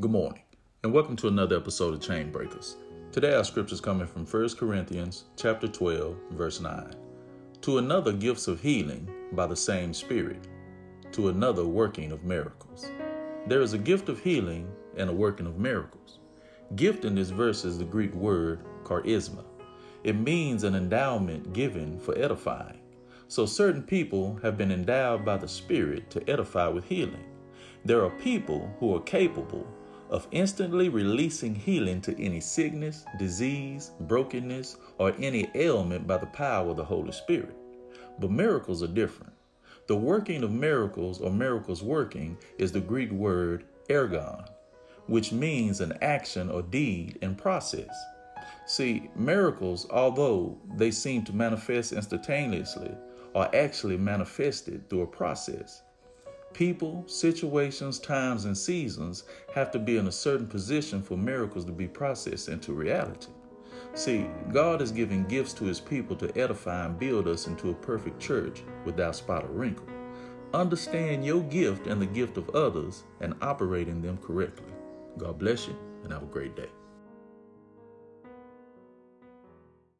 Good morning, and welcome to another episode of Chain Breakers. Today our scripture is coming from 1 Corinthians chapter 12, verse 9. To another gifts of healing by the same Spirit, to another working of miracles. There is a gift of healing and a working of miracles. Gift in this verse is the Greek word charisma. It means an endowment given for edifying. So certain people have been endowed by the Spirit to edify with healing. There are people who are capable of instantly releasing healing to any sickness, disease, brokenness, or any ailment by the power of the Holy Spirit. But miracles are different. The working of miracles or miracles working is the Greek word ergon, which means an action or deed in process. See, miracles, although they seem to manifest instantaneously, are actually manifested through a process. People, situations, times, and seasons have to be in a certain position for miracles to be processed into reality. See, God is giving gifts to his people to edify and build us into a perfect church without spot or wrinkle. Understand your gift and the gift of others and operate in them correctly. God bless you and have a great day.